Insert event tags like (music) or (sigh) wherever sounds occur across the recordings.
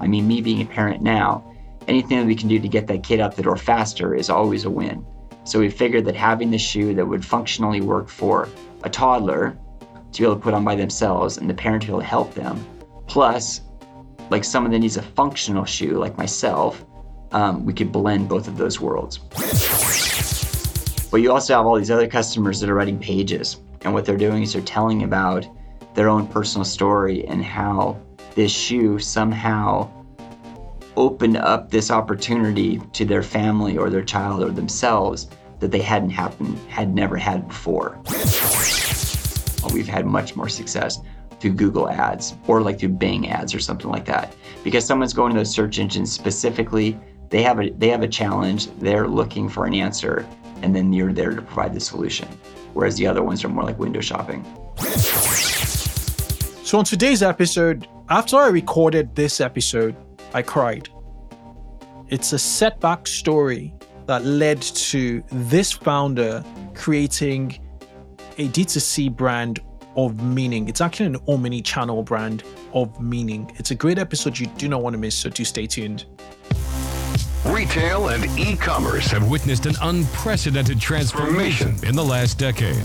I mean, me being a parent now, anything that we can do to get that kid out the door faster is always a win. So we figured that having the shoe that would functionally work for a toddler to be able to put on by themselves and the parent able to help them, plus like someone that needs a functional shoe like myself, um, we could blend both of those worlds. But you also have all these other customers that are writing pages, and what they're doing is they're telling about their own personal story and how this shoe somehow opened up this opportunity to their family or their child or themselves that they hadn't happened had never had before. We've had much more success through Google ads or like through Bing ads or something like that. Because someone's going to those search engines specifically, they have a they have a challenge, they're looking for an answer, and then you're there to provide the solution. Whereas the other ones are more like window shopping. So on today's episode, after I recorded this episode, I cried. It's a setback story that led to this founder creating a D2C brand of meaning. It's actually an omni channel brand of meaning. It's a great episode you do not want to miss, so do stay tuned. Retail and e commerce have witnessed an unprecedented transformation in the last decade.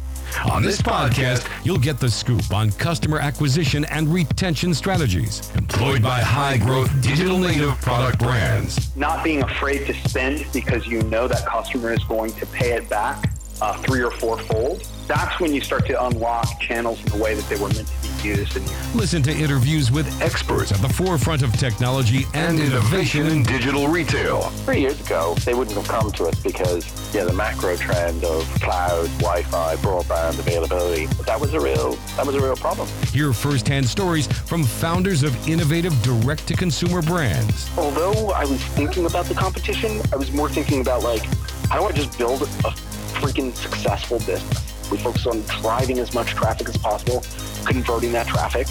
On this podcast, you'll get the scoop on customer acquisition and retention strategies employed by high growth digital native product brands. Not being afraid to spend because you know that customer is going to pay it back uh, three or four fold. That's when you start to unlock channels in the way that they were meant to be used. And Listen to interviews with experts at the forefront of technology and innovation in digital retail. Three years ago, they wouldn't have come to us because yeah, the macro trend of cloud, Wi-Fi, broadband availability that was a real that was a real problem. Hear firsthand stories from founders of innovative direct-to-consumer brands. Although I was thinking about the competition, I was more thinking about like how do I just build a freaking successful business? We focus on driving as much traffic as possible, converting that traffic,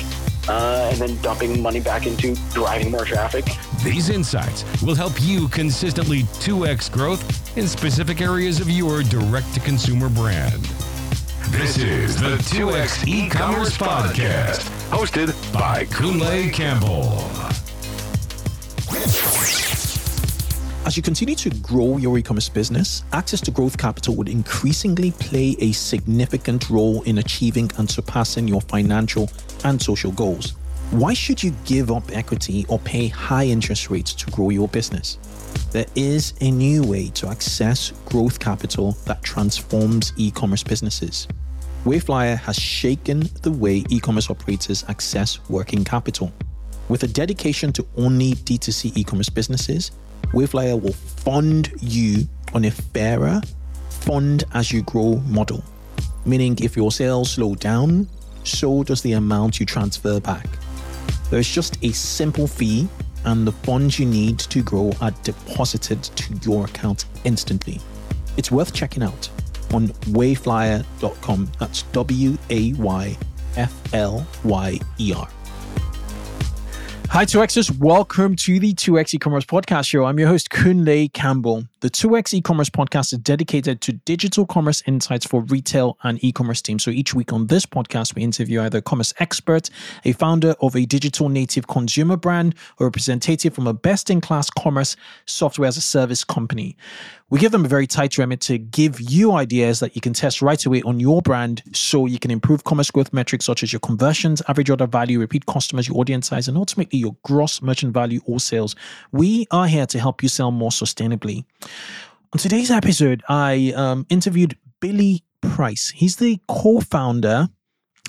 uh, and then dumping money back into driving more traffic. These insights will help you consistently 2x growth in specific areas of your direct to consumer brand. This is the 2x e commerce podcast, hosted by Kunle Campbell. As you continue to grow your e commerce business, access to growth capital would increasingly play a significant role in achieving and surpassing your financial and social goals. Why should you give up equity or pay high interest rates to grow your business? There is a new way to access growth capital that transforms e commerce businesses. Wayflyer has shaken the way e commerce operators access working capital. With a dedication to only D2C e commerce businesses, Wayflyer will fund you on a fairer, fund as you grow model. Meaning, if your sales slow down, so does the amount you transfer back. There's just a simple fee, and the funds you need to grow are deposited to your account instantly. It's worth checking out on wayflyer.com. That's W A Y F L Y E R. Hi, 2Xers. Welcome to the 2X e-commerce podcast show. I'm your host, Kunle Campbell. The 2X e-commerce podcast is dedicated to digital commerce insights for retail and e-commerce teams. So each week on this podcast, we interview either a commerce expert, a founder of a digital native consumer brand, or a representative from a best-in-class commerce software as a service company. We give them a very tight remit to give you ideas that you can test right away on your brand so you can improve commerce growth metrics such as your conversions, average order value, repeat customers, your audience size, and ultimately your gross merchant value or sales. We are here to help you sell more sustainably. On today's episode, I um, interviewed Billy Price. He's the co founder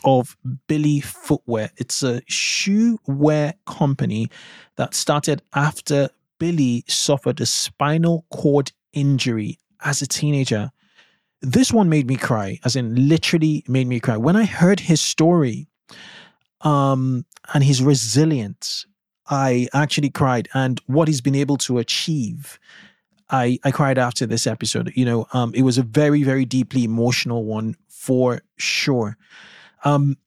of Billy Footwear. It's a shoe wear company that started after Billy suffered a spinal cord injury as a teenager. This one made me cry, as in literally made me cry. When I heard his story um, and his resilience, I actually cried. And what he's been able to achieve, I, I cried after this episode. You know, um, it was a very, very deeply emotional one for sure. Um,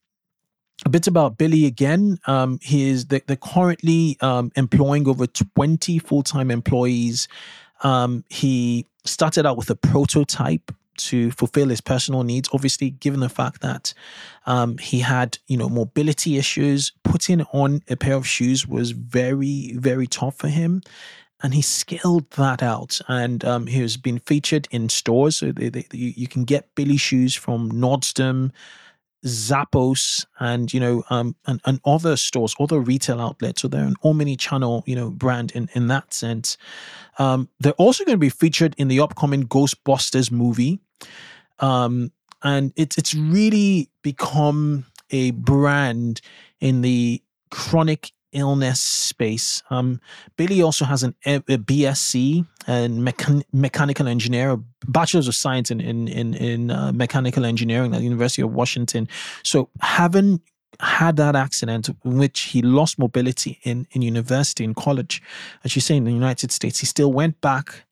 a bit about Billy again. Um, he is they're, currently um, employing over 20 full time employees. Um, he started out with a prototype to fulfill his personal needs. Obviously, given the fact that um, he had, you know, mobility issues, putting on a pair of shoes was very, very tough for him. And he scaled that out, and um, he has been featured in stores. So they, they, you can get Billy shoes from Nordstrom, Zappos and you know um and, and other stores, other retail outlets. So they're an omni-channel you know brand in in that sense. Um, they're also going to be featured in the upcoming Ghostbusters movie, um, and it's it's really become a brand in the chronic illness space. Um, Billy also has an a, BSc and mechan- mechanical engineer, a bachelor's of science in in in, in uh, mechanical engineering at the University of Washington. So having had that accident in which he lost mobility in in university in college, as you say in the United States, he still went back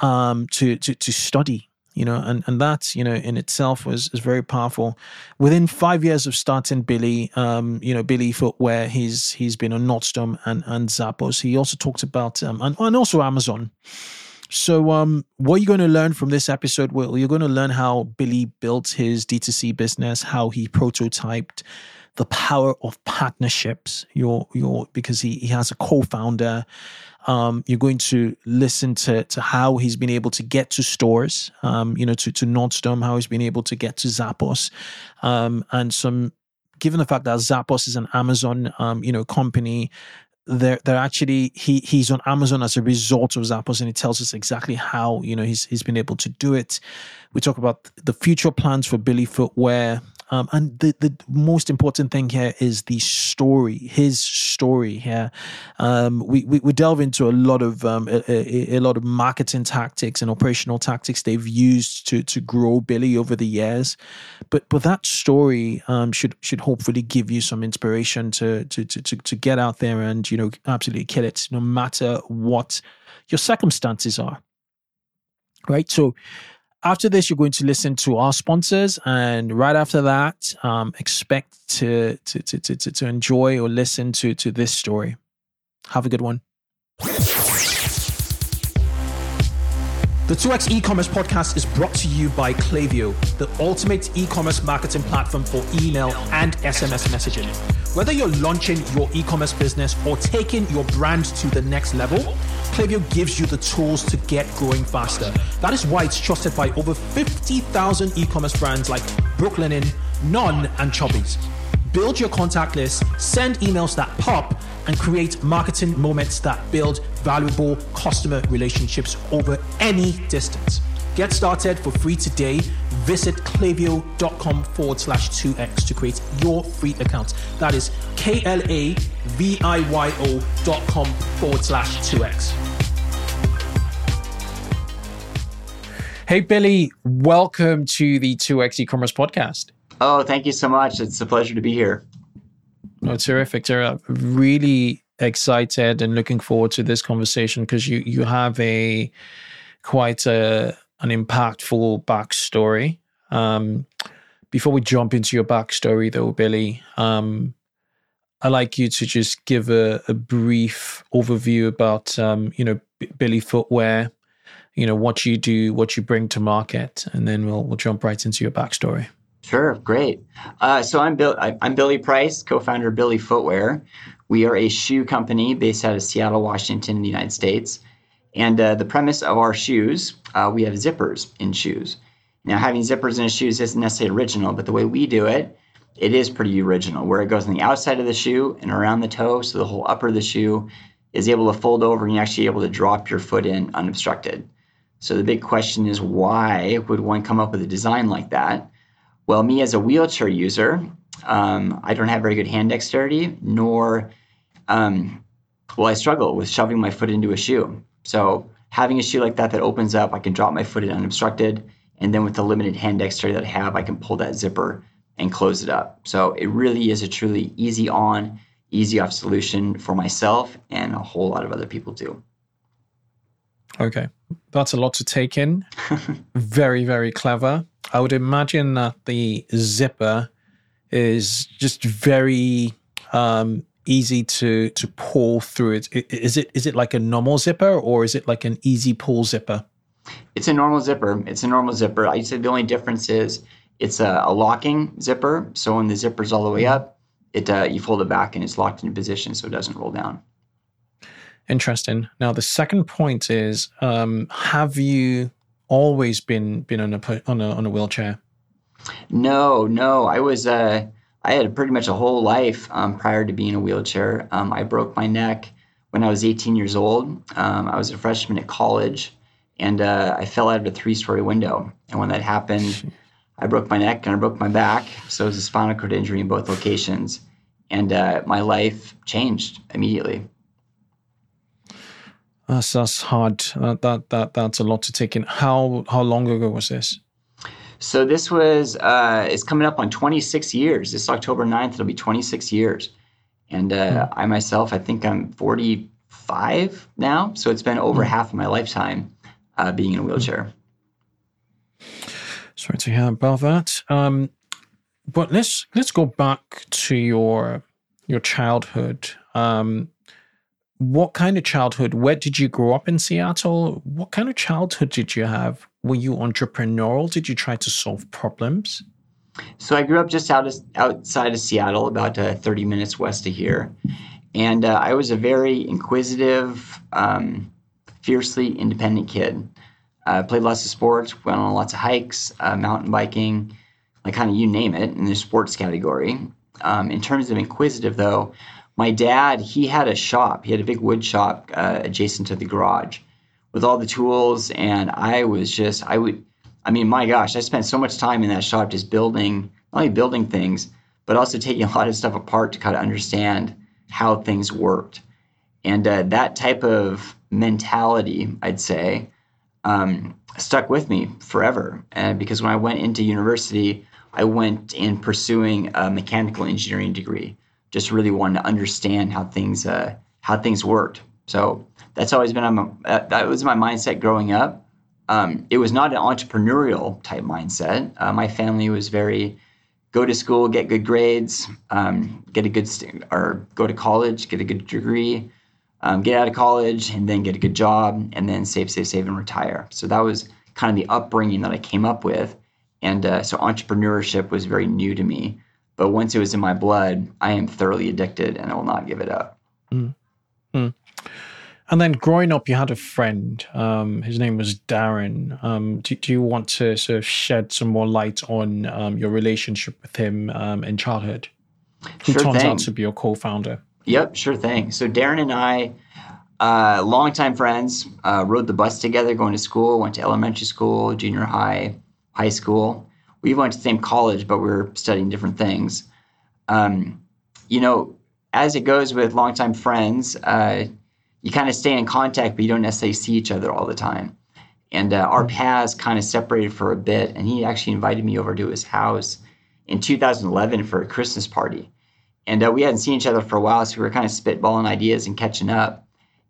um, to to to study you know, and, and that, you know, in itself was is very powerful. Within five years of starting Billy, um, you know, Billy Footwear, he's he's been on Nordstrom and, and Zappos. He also talked about um, and, and also Amazon. So, um, what you're going to learn from this episode? Well, you're going to learn how Billy built his D2C business, how he prototyped, the power of partnerships. Your your because he he has a co-founder um, you're going to listen to to how he's been able to get to stores, um, you know, to to Nordstrom, how he's been able to get to Zappos, um, and some. Given the fact that Zappos is an Amazon, um, you know, company, they're they're actually he he's on Amazon as a result of Zappos, and he tells us exactly how you know he's he's been able to do it. We talk about the future plans for Billy Footwear, um, and the, the most important thing here is the story, his story here. Um, we, we, we delve into a lot of um, a, a, a, lot of marketing tactics and operational tactics they've used to to grow Billy over the years, but but that story um, should should hopefully give you some inspiration to, to to to to get out there and you know absolutely kill it, no matter what your circumstances are. Right, so after this, you're going to listen to our sponsors, and right after that, um, expect to, to, to, to, to enjoy or listen to, to this story. Have a good one. The 2x e-commerce podcast is brought to you by Klaviyo, the ultimate e-commerce marketing platform for email and SMS messaging. Whether you're launching your e-commerce business or taking your brand to the next level, Klaviyo gives you the tools to get growing faster. That is why it's trusted by over 50,000 e-commerce brands like Brooklinen, None, and Chubbies. Build your contact list, send emails that pop, and create marketing moments that build valuable customer relationships over any distance. Get started for free today. Visit klaviyo.com forward slash 2x to create your free account. That is K L A V I Y O dot com forward slash 2x. Hey, Billy, welcome to the 2x e commerce podcast. Oh, thank you so much. It's a pleasure to be here. No, terrific. Tara. Really excited and looking forward to this conversation because you you have a quite a an impactful backstory. Um, before we jump into your backstory, though, Billy, um, I'd like you to just give a, a brief overview about um, you know B- Billy Footwear, you know what you do, what you bring to market, and then we'll we'll jump right into your backstory. Sure, great. Uh, so I'm Bill. I'm Billy Price, co-founder of Billy Footwear. We are a shoe company based out of Seattle, Washington, in the United States. And uh, the premise of our shoes, uh, we have zippers in shoes. Now, having zippers in shoes isn't necessarily original, but the way we do it, it is pretty original. Where it goes on the outside of the shoe and around the toe, so the whole upper of the shoe is able to fold over, and you're actually able to drop your foot in unobstructed. So the big question is, why would one come up with a design like that? Well, me as a wheelchair user, um, I don't have very good hand dexterity, nor, um, well, I struggle with shoving my foot into a shoe. So having a shoe like that that opens up, I can drop my foot in unobstructed. And then with the limited hand dexterity that I have, I can pull that zipper and close it up. So it really is a truly easy on, easy off solution for myself and a whole lot of other people too. Okay. That's a lot to take in. (laughs) very, very clever. I would imagine that the zipper is just very um, easy to to pull through it. Is it is it like a normal zipper or is it like an easy pull zipper? It's a normal zipper. It's a normal zipper. I'd say the only difference is it's a, a locking zipper. So when the zipper's all the way up, it uh, you fold it back and it's locked into position so it doesn't roll down. Interesting. Now the second point is, um, have you always been been on a on a on a wheelchair? No, no. I was uh, I had pretty much a whole life um, prior to being in a wheelchair. Um, I broke my neck when I was 18 years old. Um, I was a freshman at college, and uh, I fell out of a three-story window. And when that happened, I broke my neck and I broke my back. So it was a spinal cord injury in both locations, and uh, my life changed immediately. That's that's hard. Uh, that that that's a lot to take in. How how long ago was this? So this was uh, it's coming up on 26 years. This October 9th, it'll be 26 years. And uh, hmm. I myself, I think I'm 45 now. So it's been over hmm. half of my lifetime uh, being in a wheelchair. Sorry to hear about that. Um, but let's let's go back to your your childhood. Um, what kind of childhood? Where did you grow up in Seattle? What kind of childhood did you have? Were you entrepreneurial? Did you try to solve problems? So I grew up just out of, outside of Seattle, about uh, 30 minutes west of here. And uh, I was a very inquisitive, um, fiercely independent kid. I uh, played lots of sports, went on lots of hikes, uh, mountain biking, like kind of you name it in the sports category. Um, in terms of inquisitive, though, my dad he had a shop. He had a big wood shop uh, adjacent to the garage with all the tools, and I was just I would. I mean, my gosh, I spent so much time in that shop just building, not only building things, but also taking a lot of stuff apart to kind of understand how things worked. And uh, that type of mentality, I'd say, um, stuck with me forever. And because when I went into university, I went in pursuing a mechanical engineering degree, just really wanted to understand how things uh, how things worked. So that's always been my, that was my mindset growing up. Um, it was not an entrepreneurial type mindset. Uh, my family was very go to school, get good grades, um, get a good st- or go to college, get a good degree, um, get out of college, and then get a good job, and then save, save, save, and retire. So that was kind of the upbringing that I came up with. And uh, so entrepreneurship was very new to me. But once it was in my blood, I am thoroughly addicted and I will not give it up. Mm. Mm. And then growing up, you had a friend. Um, his name was Darin. Um, do, do, you want to sort of shed some more light on um, your relationship with him um, in childhood? Who sure turns thing. out to be your co-founder. Yep, sure thing. So Darin and I, uh, longtime friends, uh, rode the bus together going to school. Went to elementary school, junior high, high school. We went to the same college, but we were studying different things. Um, you know, as it goes with longtime friends, uh, you kind of stay in contact, but you don't necessarily see each other all the time. And uh, our paths kind of separated for a bit, and he actually invited me over to his house in 2011 for a Christmas party. And uh, we hadn't seen each other for a while, so we were kind of spitballing ideas and catching up.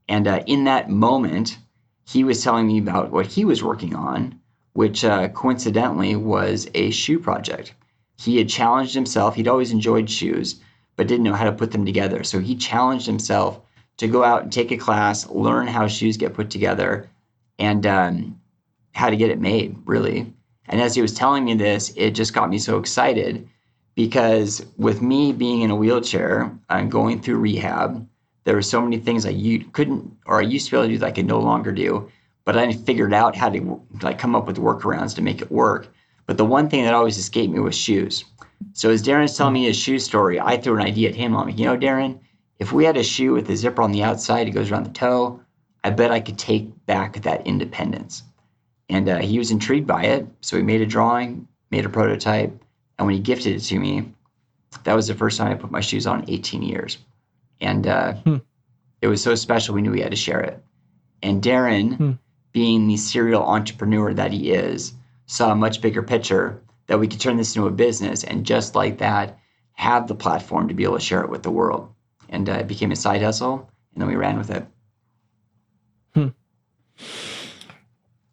And uh, in that moment, he was telling me about what he was working on, which uh, coincidentally was a shoe project. He had challenged himself. He'd always enjoyed shoes, but didn't know how to put them together. So he challenged himself to go out and take a class, learn how shoes get put together, and um, how to get it made, really. And as he was telling me this, it just got me so excited because with me being in a wheelchair and going through rehab, there were so many things I couldn't, or I used to be able to do that I could no longer do. But I figured out how to like come up with workarounds to make it work. But the one thing that always escaped me was shoes. So as Darin's telling me his shoe story, I threw an idea at him. I'm like, you know, Darin, if we had a shoe with a zipper on the outside, it goes around the toe, I bet I could take back that independence. And uh, he was intrigued by it. So he made a drawing, made a prototype. And when he gifted it to me, that was the first time I put my shoes on in 18 years. And uh, hmm. it was so special, we knew we had to share it. And Darin, hmm. being the serial entrepreneur that he is, saw a much bigger picture that we could turn this into a business and just like that, have the platform to be able to share it with the world and uh, it became a side hustle, and then we ran with it. Hmm.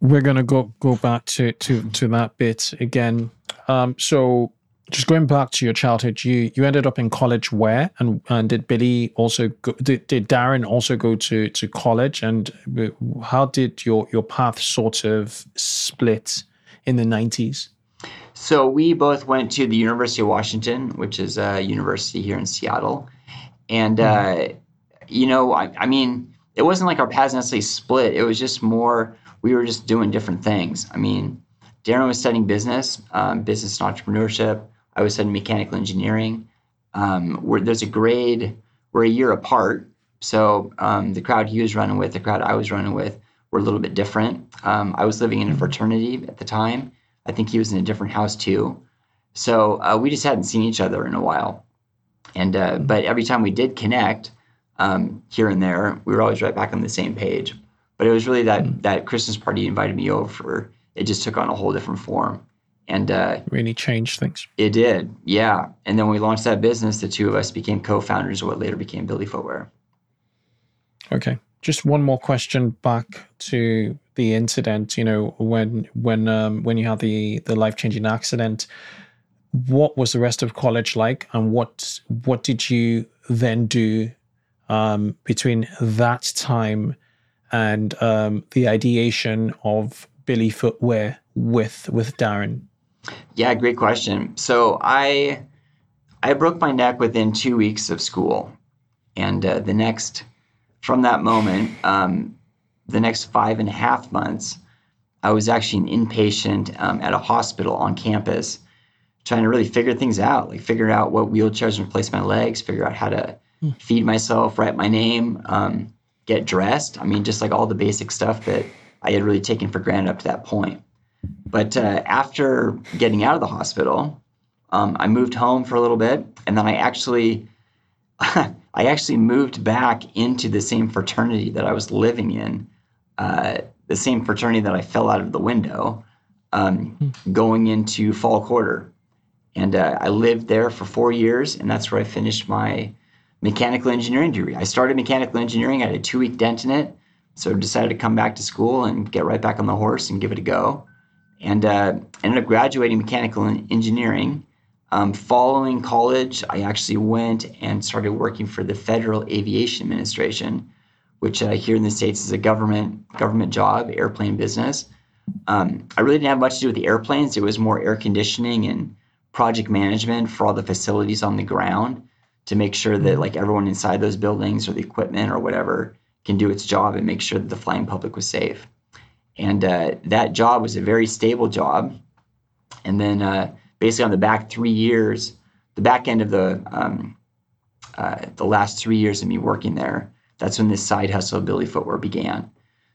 We're gonna go go back to to to that bit again. Um, so just going back to your childhood, you you ended up in college where, and and did Billy also go, did, did Darin also go to to college, and how did your your path sort of split in the nineties? So we both went to the University of Washington, which is a university here in Seattle, and mm-hmm. uh, you know, I, I mean, it wasn't like our paths necessarily split. It was just more we were just doing different things. I mean, Darin was studying business, um, business and entrepreneurship. I was studying mechanical engineering. Um, where there's a grade, we're a year apart. So um, the crowd he was running with, the crowd I was running with, were a little bit different. Um, I was living in a fraternity at the time. I think he was in a different house too. So uh, we just hadn't seen each other in a while. And uh, but every time we did connect um, here and there, we were always right back on the same page. But it was really that that Christmas party invited me over. It just took on a whole different form and uh, really changed things. It did, yeah. And then when we launched that business, the two of us became co-founders of what later became Billy Footwear. Okay, just one more question back to the incident. You know, when when um, when you had the the life changing accident, what was the rest of college like, and what what did you then do um, between that time and um, the ideation of Billy Footwear with with Darin? Yeah, great question. So I I broke my neck within two weeks of school, and uh, the next from that moment, um, the next five and a half months, I was actually an inpatient um, at a hospital on campus, trying to really figure things out, like figure out what wheelchairs replace my legs, figure out how to mm. feed myself, write my name, um, get dressed. I mean, just like all the basic stuff that I had really taken for granted up to that point. But uh, after getting out of the hospital, um, I moved home for a little bit, and then I actually, (laughs) I actually moved back into the same fraternity that I was living in, uh, the same fraternity that I fell out of the window, um, hmm. going into fall quarter, and uh, I lived there for four years, and that's where I finished my mechanical engineering degree. I started mechanical engineering. I had a two-week dent in it, so decided to come back to school and get right back on the horse and give it a go and uh, ended up graduating mechanical engineering. Um, following college, I actually went and started working for the Federal Aviation Administration, which uh, here in the states is a government government job, airplane business. Um, I really didn't have much to do with the airplanes. It was more air conditioning and project management for all the facilities on the ground to make sure that like everyone inside those buildings or the equipment or whatever can do its job and make sure that the flying public was safe. And uh, that job was a very stable job. And then uh, basically on the back three years, the back end of the um, uh, the last three years of me working there, that's when this side hustle of Billy Footwear began.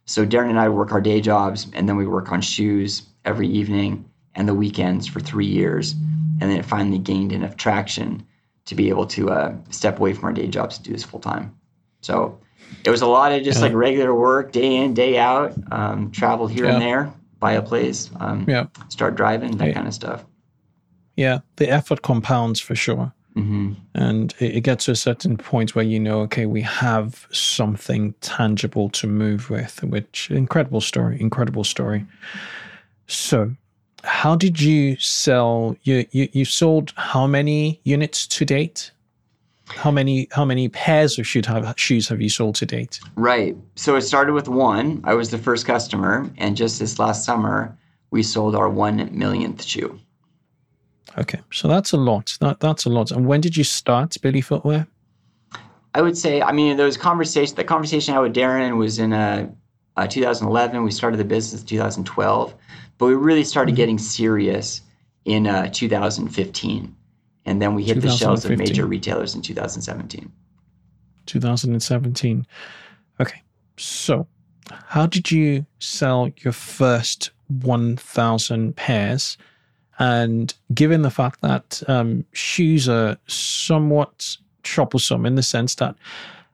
So Darin and I work our day jobs, and then we work on shoes every evening and the weekends for three years, and then it finally gained enough traction to be able to uh, step away from our day jobs to do this full time. So it was a lot of just yeah. like regular work, day in, day out, um, travel here yeah. and there, buy a place, um, yeah. start driving, that kind of stuff. Yeah, the effort compounds for sure. Mm-hmm. And it, it, gets to a certain point where you know, okay, we have something tangible to move with, which incredible story, incredible story. So, how did you sell? You you, you sold how many units to date? How many how many pairs of shoes have, shoes have you sold to date? Right. So it started with one. I was the first customer, and just this last summer, we sold our one millionth shoe. Okay, so that's a lot. That that's a lot. And when did you start Billy Footwear? I would say, I mean, there was conversation. The conversation I had with Darin was in uh, uh, 2011. We started the business in 2012, but we really started mm-hmm. getting serious in uh, 2015 and then we hit the shelves of major retailers in 2017. 2017. Okay. So, how did you sell your first 1,000 pairs? And given the fact that um, shoes are somewhat troublesome in the sense that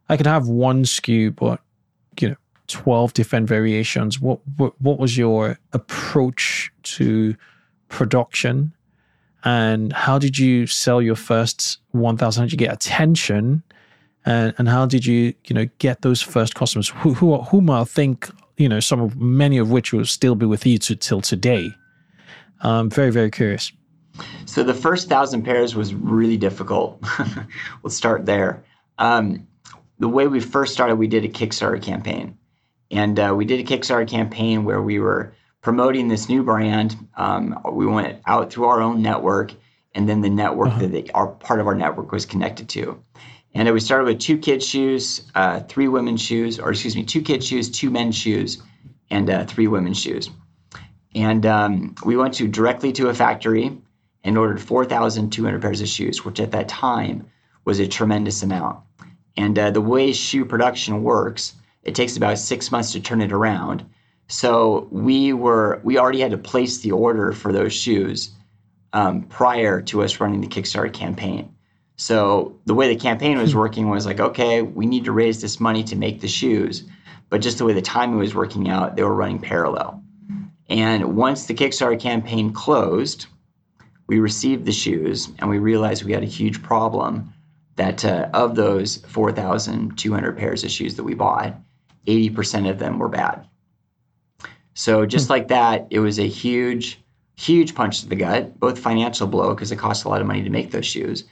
I could have one SKU, but you know, 12 different variations. What, what, what was your approach to production and how did you sell your first 1000 how did you get attention and, and how did you you know get those first customers who, who whom i think you know some of many of which will still be with you to, till today i'm very very curious So the first thousand pairs was really difficult. (laughs) Let's start there. Um, the way we first started, we did a Kickstarter campaign. And uh, we did a Kickstarter campaign where we were promoting this new brand. Um, we went out through our own network, and then the network uh-huh. that they, our part of our network was connected to. And we started with two kids' shoes, uh, three women's shoes, or excuse me, two kids' shoes, two men's shoes, and uh, three women's shoes. And um, we went to directly to a factory and ordered 4,200 pairs of shoes, which at that time was a tremendous amount. And uh, the way shoe production works, it takes about six months to turn it around. So we were we already had to place the order for those shoes um, prior to us running the Kickstarter campaign. So the way the campaign was hmm. working was like, okay, we need to raise this money to make the shoes, but just the way the timing was working out, they were running parallel. And once the Kickstarter campaign closed, we received the shoes and we realized we had a huge problem that uh, of those 4,200 pairs of shoes that we bought, 80% of them were bad. So just hmm. like that, it was a huge, huge punch to the gut, both financial blow because it costs a lot of money to make those shoes,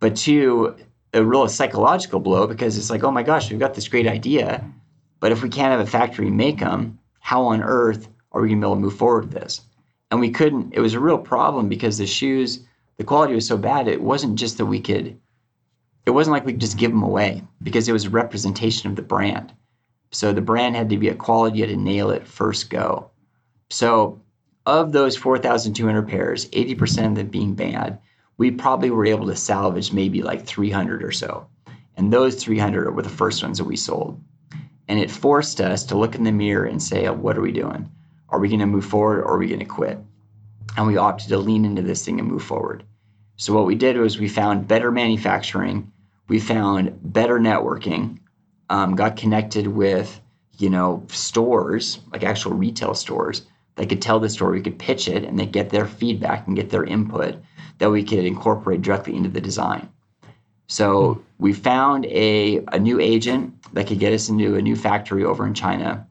but two, a real psychological blow because it's like, oh my gosh, we've got this great idea, but if we can't have a factory make them, how on earth are we going to be able to move forward with this? and we couldn't it was a real problem because the shoes the quality was so bad it wasn't just that we could it wasn't like we could just give them away because it was a representation of the brand so the brand had to be a quality you had to nail it first go. So of those 4200 pairs 80% of them being bad we probably were able to salvage maybe like 300 or so. And those 300 were the first ones that we sold. And it forced us to look in the mirror and say what are we doing? Are we going to move forward or are we going to quit? And we opted to lean into this thing and move forward. So what we did was we found better manufacturing, we found better networking, um, got connected with you know stores like actual retail stores that could tell the story, we could pitch it, and they get their feedback and get their input that we could incorporate directly into the design. So we found a, a new agent that could get us into a new factory over in China,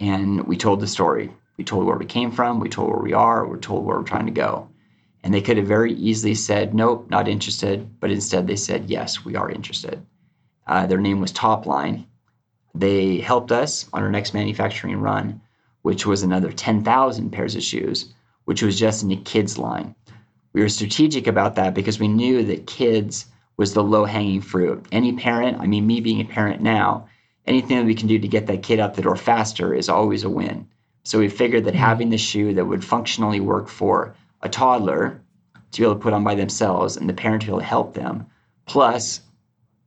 and we told the story. We told where we came from, we told where we are, we're told where we're trying to go. And they could have very easily said, nope, not interested. But instead, they said, yes, we are interested. Uh, their name was Topline. They helped us on our next manufacturing run, which was another 10,000 pairs of shoes, which was just in the kids line. We were strategic about that because we knew that kids was the low hanging fruit. Any parent, I mean, me being a parent now, anything that we can do to get that kid out the door faster is always a win. So we figured that having the shoe that would functionally work for a toddler to be able to put on by themselves and the parent to be able to help them, plus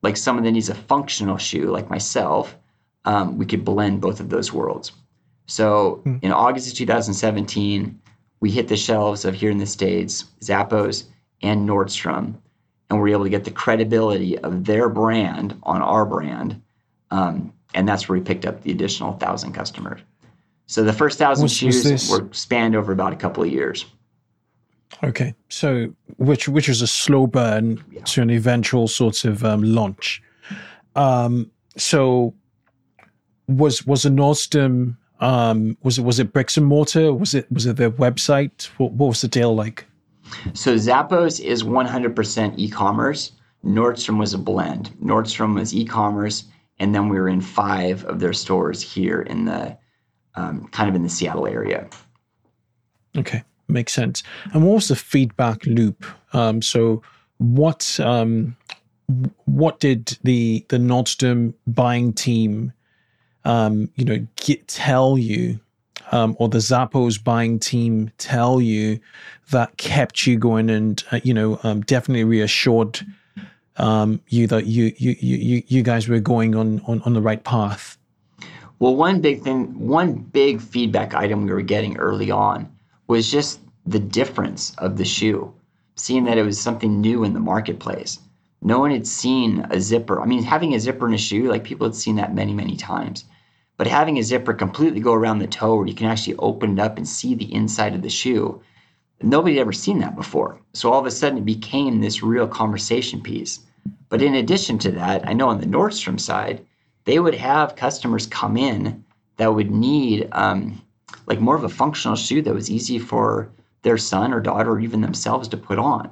like someone that needs a functional shoe like myself, um, we could blend both of those worlds. So mm. in August of 2017, we hit the shelves of here in the States, Zappos and Nordstrom, and we're able to get the credibility of their brand on our brand. Um, and that's where we picked up the additional thousand customers. So the first thousand shoes were spanned over about a couple of years. Okay, so which which is a slow burn yeah. to an eventual sort of um, launch. Um, so was was a Nordstrom um, was it was it bricks and mortar? Was it was it their website? What, what was the deal like? So Zappos is 100% e-commerce. Nordstrom was a blend. Nordstrom was e-commerce, and then we were in five of their stores here in the um, kind of in the Seattle area. Okay, makes sense. And what was the feedback loop? Um, so, what um, what did the the Nordstrom buying team, um, you know, get, tell you, um, or the Zappos buying team tell you that kept you going and uh, you know um, definitely reassured um, you that you you you you guys were going on on, on the right path? Well, one big thing, one big feedback item we were getting early on was just the difference of the shoe, seeing that it was something new in the marketplace. No one had seen a zipper. I mean, having a zipper in a shoe, like people had seen that many, many times. But having a zipper completely go around the toe where you can actually open it up and see the inside of the shoe, nobody had ever seen that before. So all of a sudden it became this real conversation piece. But in addition to that, I know on the Nordstrom side, they would have customers come in that would need um, like more of a functional shoe that was easy for their son or daughter or even themselves to put on.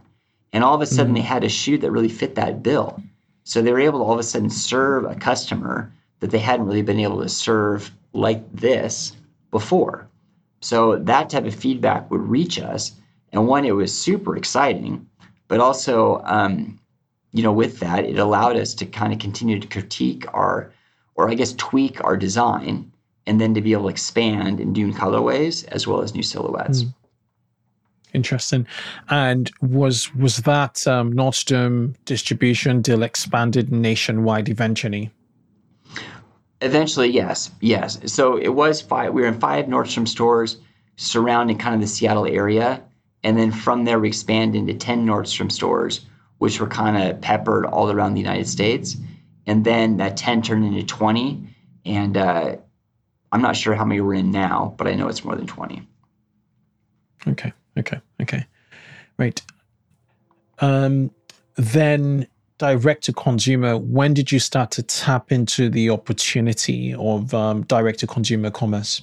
And all of a sudden, mm-hmm. they had a shoe that really fit that bill. So they were able to all of a sudden serve a customer that they hadn't really been able to serve like this before. So that type of feedback would reach us. And one, it was super exciting, but also, um, you know, with that, it allowed us to kind of continue to critique our, or I guess tweak our design, and then to be able to expand in new colorways as well as new silhouettes. Mm. Interesting. And was was that um, Nordstrom distribution deal expanded nationwide eventually? Eventually, yes, yes. So it was five. We were in five Nordstrom stores surrounding kind of the Seattle area, and then from there we expanded into ten Nordstrom stores, which were kind of peppered all around the United States. And then that ten turned into twenty, and uh, I'm not sure how many we're in now, but I know it's more than twenty. Okay. Okay. Okay. Right. Um, then direct to consumer, when did you start to tap into the opportunity of um, direct to consumer commerce?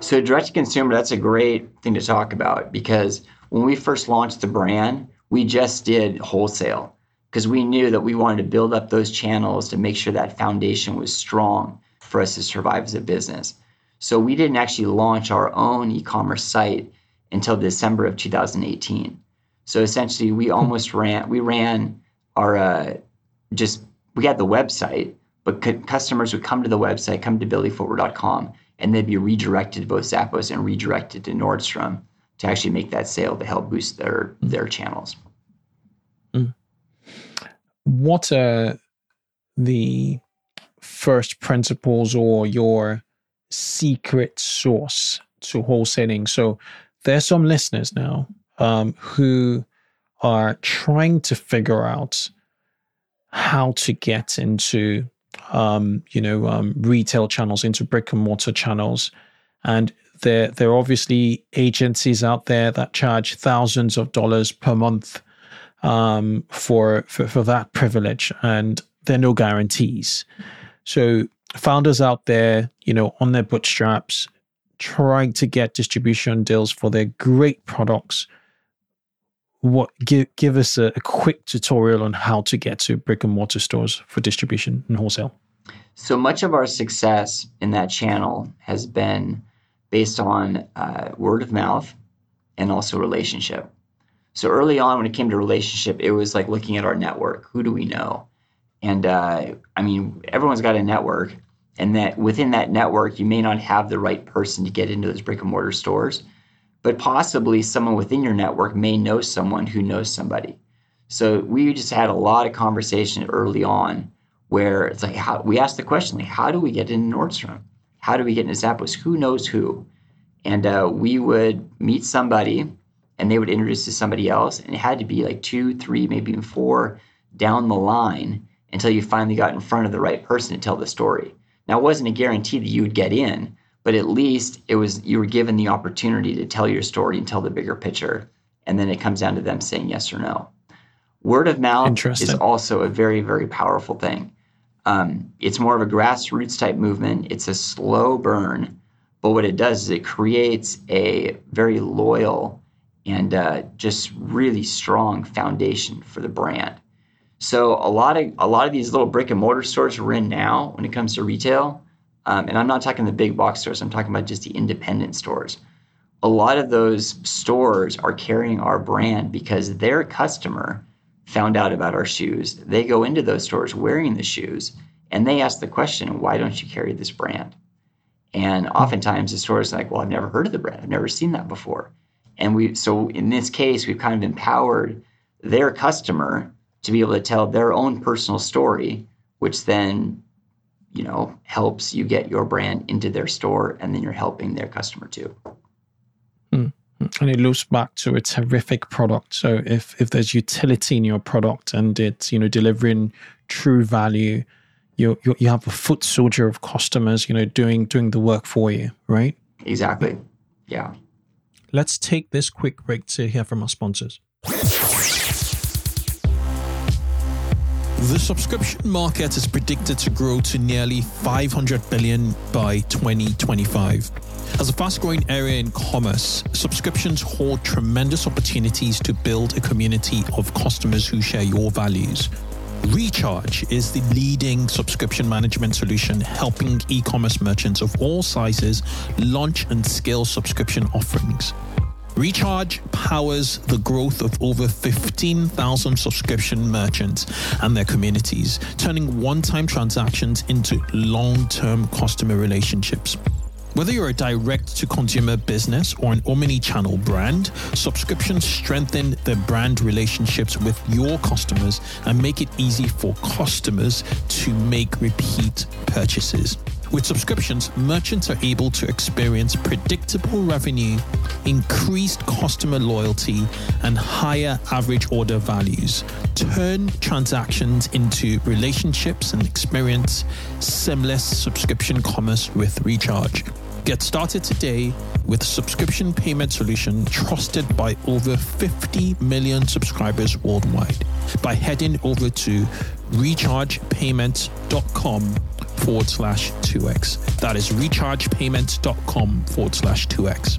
So, direct to consumer, that's a great thing to talk about because when we first launched the brand, we just did wholesale because we knew that we wanted to build up those channels to make sure that foundation was strong for us to survive as a business. So, we didn't actually launch our own e commerce site until December of 2018. So, essentially, we almost ran, we ran our uh, just we had the website, but c- customers would come to the website, come to billyfootwear.com, and they'd be redirected to both Zappos and redirected to Nordstrom to actually make that sale to help boost their mm. their channels. Mm. What are the first principles or your secret source to wholesaling? So there's some listeners now um, who are trying to figure out how to get into um, you know um, retail channels into brick and mortar channels. And there there are obviously agencies out there that charge thousands of dollars per month um, for, for for that privilege. And there are no guarantees so founders out there you know on their bootstraps trying to get distribution deals for their great products what give give us a, a, quick tutorial on how to get to brick and mortar stores for distribution and wholesale. So much of our success in that channel has been based on uh, word of mouth and also relationship. So early on when it came to relationship it was like looking at our network. Who do we know and uh, i mean everyone's got a network and that within that network you may not have the right person to get into those brick and mortar stores but possibly someone within your network may know someone who knows somebody. So we just had a lot of conversation early on where it's like how we asked the question like how do we get into Nordstrom? How do we get into Zappos? Who knows who? And uh, we would meet somebody and they would introduce to somebody else and it had to be like two, three, maybe even four down the line until you finally got in front of the right person to tell the story. Now it wasn't a guarantee that you would get in, but at least it was you were given the opportunity to tell your story and tell the bigger picture. And then it comes down to them saying yes or no. Word of mouth is also a very very powerful thing. Um, it's more of a grassroots type movement. It's a slow burn but what it does is it creates a very loyal and uh, just really strong foundation for the brand so a lot of a lot of these little brick and mortar stores we're in now when it comes to retail um, and I'm not talking the big box stores, I'm talking about just the independent stores. A lot of those stores are carrying our brand because their customer found out about our shoes. They go into those stores wearing the shoes and they ask the question, why don't you carry this brand? And oftentimes the store is like, well, I've never heard of the brand. I've never seen that before. And we, so in this case, we've kind of empowered their customer to be able to tell their own personal story, which then you know helps you get your brand into their store and then you're helping their customer too. Mm. and it loops back to a terrific product. So if if there's utility in your product and it's you know delivering true value you you, you have a foot soldier of customers you know doing doing the work for you right? Exactly. Yeah. Let's take this quick break to hear from our sponsors The subscription market is predicted to grow to nearly 500 billion by 2025. As a fast growing area in commerce, subscriptions hold tremendous opportunities to build a community of customers who share your values. Recharge is the leading subscription management solution helping e commerce merchants of all sizes launch and scale subscription offerings. Recharge powers the growth of over 15,000 subscription merchants and their communities, turning one time transactions into long term customer relationships. Whether you're a direct to consumer business or an omni channel brand, subscriptions strengthen the brand relationships with your customers and make it easy for customers to make repeat purchases. With subscriptions, merchants are able to experience predictable revenue, increased customer loyalty, and higher average order values. Turn transactions into relationships and experience seamless subscription commerce with Recharge. Get started today with subscription payment solution trusted by over 50 million subscribers worldwide by heading over to rechargepayment.com forward slash 2x. That is rechargepayment.com forward slash 2x.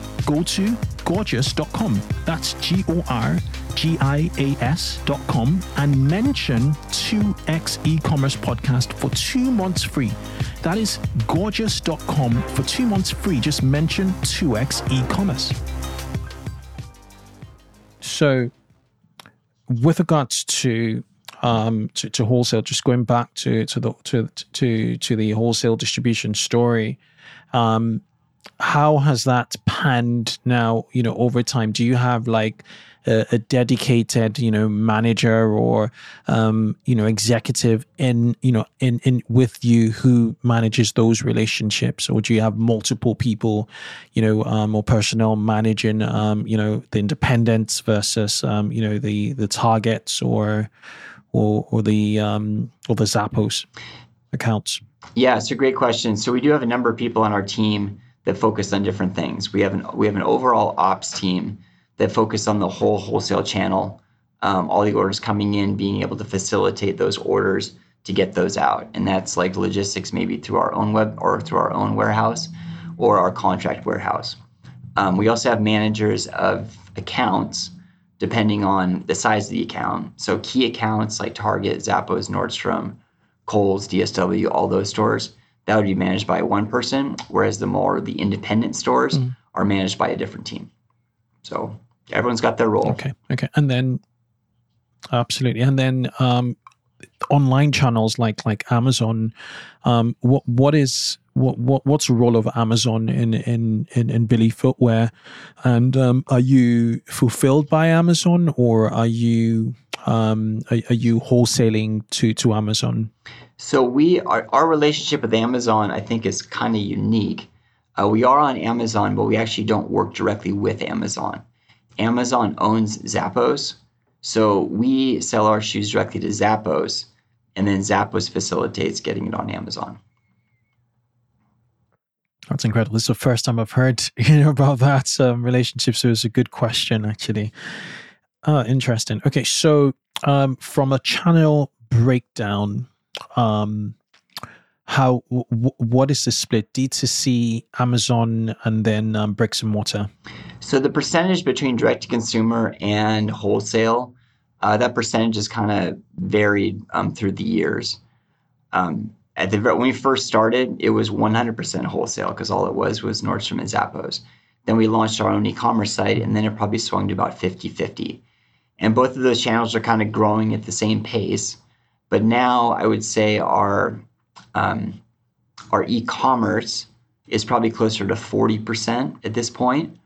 go to gorgias.com. That's G O R G I A S.com and mention 2x e commerce podcast for two months free. That is gorgias.com for two months free. Just mention 2x e commerce. So, with regards to um, to, to wholesale, just going back to to the to to to the wholesale distribution story, um, how has that panned now? You know, over time, do you have like a, a dedicated, you know, manager or um, you know executive in you know in in with you who manages those relationships, or do you have multiple people, you know, um, or personnel managing, um, you know, the independents versus um, you know the the targets or or or the um, or the Zappos accounts? Yeah, it's a great question. So we do have a number of people on our team that focus on different things. We have an we have an overall ops team that focus on the whole wholesale channel, um, all the orders coming in, being able to facilitate those orders to get those out, and that's like logistics, maybe through our own web or through our own warehouse or our contract warehouse. Um, we also have managers of accounts depending on the size of the account. So key accounts like Target, Zappos, Nordstrom, Kohl's, DSW, all those stores that would be managed by one person, whereas the more the independent stores mm. are managed by a different team. So everyone's got their role. Okay. Okay. And then absolutely. And then um, online channels like like Amazon, um, what what is what, what what's the role of Amazon in in in, in Billy Footwear, and um, are you fulfilled by Amazon or are you um, are, are you wholesaling to to Amazon? So we our, our relationship with Amazon, I think, is kind of unique. Uh, we are on Amazon, but we actually don't work directly with Amazon. Amazon owns Zappos, so we sell our shoes directly to Zappos, and then Zappos facilitates getting it on Amazon. That's incredible. This is the first time I've heard (laughs) you know about that um, relationship. So it's a good question, actually. Uh, interesting. Okay, so um, from a channel breakdown, um, how w- what is the split d2c amazon and then um, bricks and mortar so the percentage between direct to consumer and wholesale uh, that percentage has kind of varied um, through the years um, at the when we first started, it was 100% wholesale because all it was was Nordstrom and Zappos. Then we launched our own e-commerce site, and then it probably swung to about 50-50. And both of those channels are kind of growing at the same pace. But now I would say our um, our e-commerce is probably closer to 40% at this point.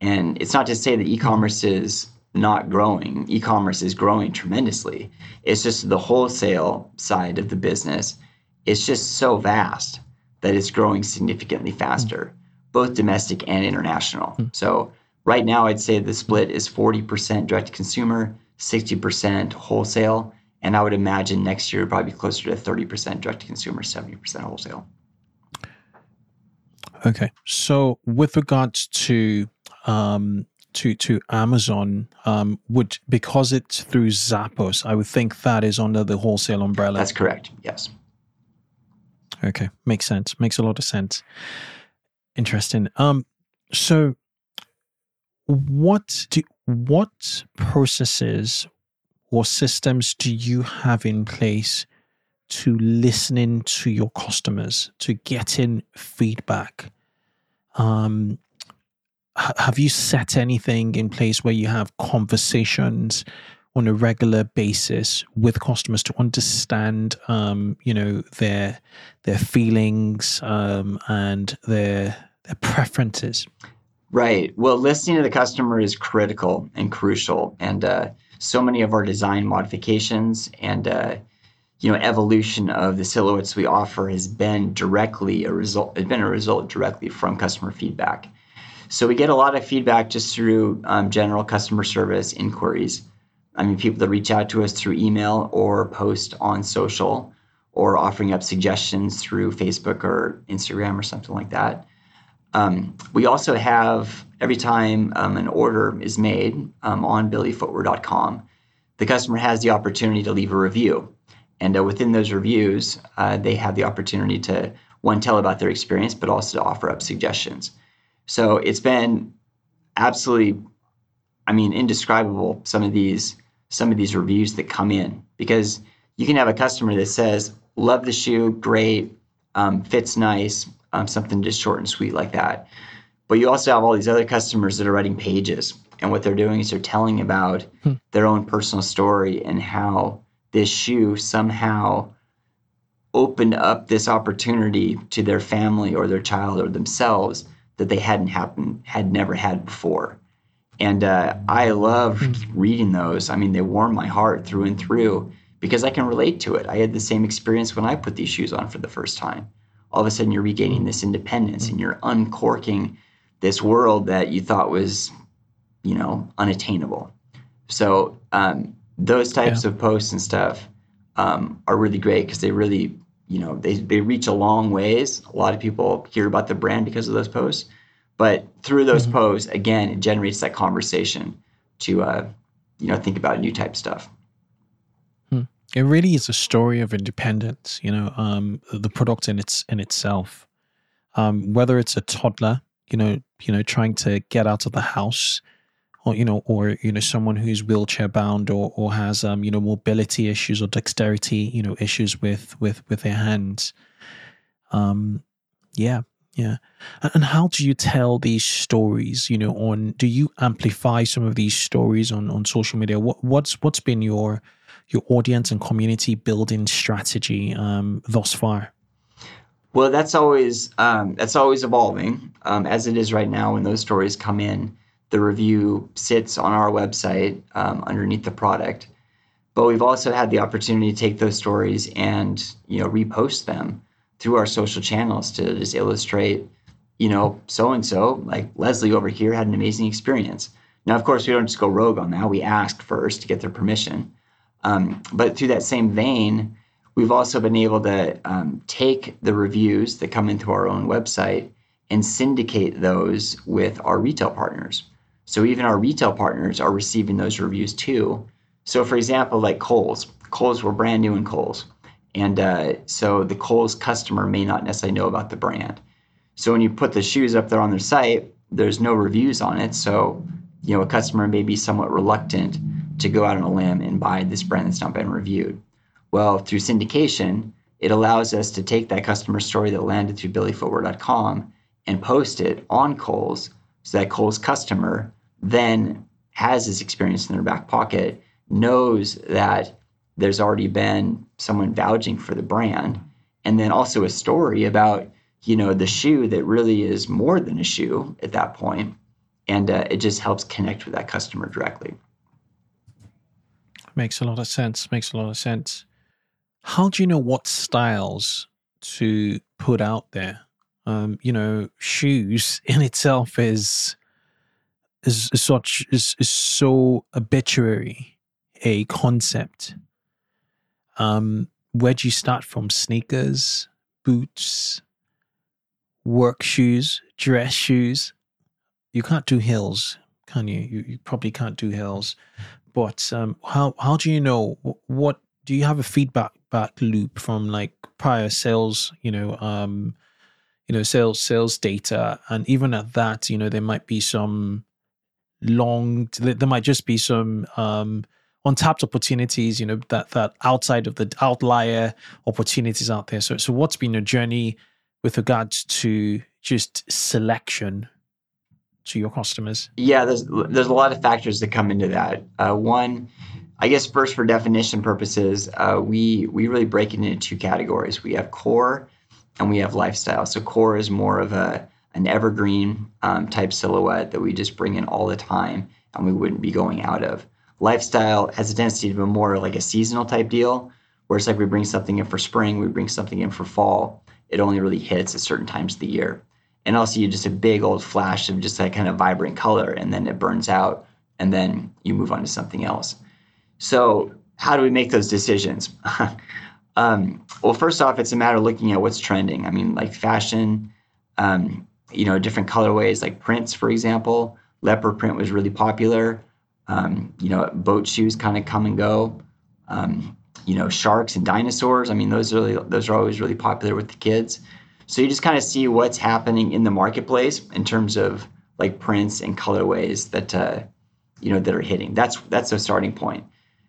And it's not to say that e-commerce is not growing. E-commerce is growing tremendously. It's just the wholesale side of the business. It's just so vast that it's growing significantly faster, both domestic and international. Mm. So right now, I'd say the split is 40% direct to consumer, 60% wholesale. And I would imagine next year probably be closer to 30% direct to consumer, 70% wholesale. Okay. So with regards to um, to to Amazon, um, would because it's through Zappos, I would think that is under the wholesale umbrella. That's correct. Yes. Okay, makes sense. Makes a lot of sense. Interesting. Um, so what do what processes or systems do you have in place to listening to your customers, to getting feedback? Um, have you set anything in place where you have conversations on a regular basis with customers to understand, um, you know, their their feelings um, and their their preferences? Right. Well, listening to the customer is critical and crucial, and uh, so many of our design modifications and uh, you know evolution of the silhouettes we offer has been directly a result. Has been a result directly from customer feedback. So we get a lot of feedback just through um, general customer service inquiries. I mean, people that reach out to us through email or post on social or offering up suggestions through Facebook or Instagram or something like that. Um, we also have every time um, an order is made um, on billyfootwear.com, the customer has the opportunity to leave a review. And uh, within those reviews, uh, they have the opportunity to, one, tell about their experience, but also to offer up suggestions. So it's been absolutely, I mean, indescribable. Some of these some of these reviews that come in because you can have a customer that says, "Love the shoe, great, um, fits nice," um, something just short and sweet like that. But you also have all these other customers that are writing pages, and what they're doing is they're telling about hmm. their own personal story and how this shoe somehow opened up this opportunity to their family or their child or themselves that they hadn't happened had never had before and uh, i love hmm. reading those i mean they warm my heart through and through because i can relate to it i had the same experience when i put these shoes on for the first time all of a sudden you're regaining this independence and you're uncorking this world that you thought was you know unattainable so um, those types yeah. of posts and stuff um, are really great because they really you know they, they reach a long ways a lot of people hear about the brand because of those posts but through those mm-hmm. posts again it generates that conversation to uh, you know think about new type stuff. It really is a story of independence you know um, the product in its in itself um, whether it's a toddler you know you know trying to get out of the house or you know, or you know, someone who's wheelchair bound or or has um, you know, mobility issues or dexterity, you know, issues with with with their hands. Um, yeah, yeah. And how do you tell these stories? You know, on do you amplify some of these stories on on social media? What what's what's been your your audience and community building strategy um, thus far? Well, that's always um, that's always evolving, um, as it is right now when those stories come in the review sits on our website um, underneath the product. But we've also had the opportunity to take those stories and you know repost them through our social channels to just illustrate, you know, so and so like Leslie over here had an amazing experience. Now, of course, we don't just go rogue on that. We ask first to get their permission. Um, but through that same vein, we've also been able to um, take the reviews that come into our own website and syndicate those with our retail partners. So even our retail partners are receiving those reviews too. So for example, like Kohl's, Kohl's were brand new in Kohl's. And uh, so the Kohl's customer may not necessarily know about the brand. So when you put the shoes up there on their site, there's no reviews on it. So, you know, a customer may be somewhat reluctant to go out on a limb and buy this brand that's not been reviewed. Well, through syndication, it allows us to take that customer story that landed through billyfootwear.com and post it on Kohl's so that Kohl's customer then has this experience in their back pocket, knows that there's already been someone vouching for the brand, and then also a story about you know the shoe that really is more than a shoe at that point, and uh, it just helps connect with that customer directly. Makes a lot of sense. Makes a lot of sense. How do you know what styles to put out there? Um, you know, shoes (laughs) in itself is is, is such is, is so arbitrary a concept. Um, where do you start from? Sneakers, boots, work shoes, dress shoes. You can't do heels, can you? You, you probably can't do heels. But um, how how do you know what? Do you have a feedback back loop from like prior sales? You know, um, you know, sales sales data, and even at that, you know, there might be some long. There might just be some um, untapped opportunities. You know, that that outside of the outlier opportunities out there. So, so what's been your journey with regards to just selection to your customers? Yeah, there's there's a lot of factors that come into that. Uh, one, I guess first for definition purposes, uh, we we really break it into two categories. We have core and we have lifestyle. So core is more of a an evergreen um, type silhouette that we just bring in all the time and we wouldn't be going out of. Lifestyle has a tendency to be more like a seasonal type deal, where it's like we bring something in for spring, we bring something in for fall. It only really hits at certain times of the year. And also, you just a big old flash of just that kind of vibrant color, and then it burns out, and then you move on to something else. So, how do we make those decisions? (laughs) um, well, first off, it's a matter of looking at what's trending. I mean, like fashion, um, you know, different colorways, like prints, for example. Leopard print was really popular. Um, you know, boat shoes kind of come and go. Um, you know, sharks and dinosaurs. I mean, those are really, those are always really popular with the kids. So you just kind of see what's happening in the marketplace in terms of like prints and colorways that uh, you know that are hitting. That's that's a starting point.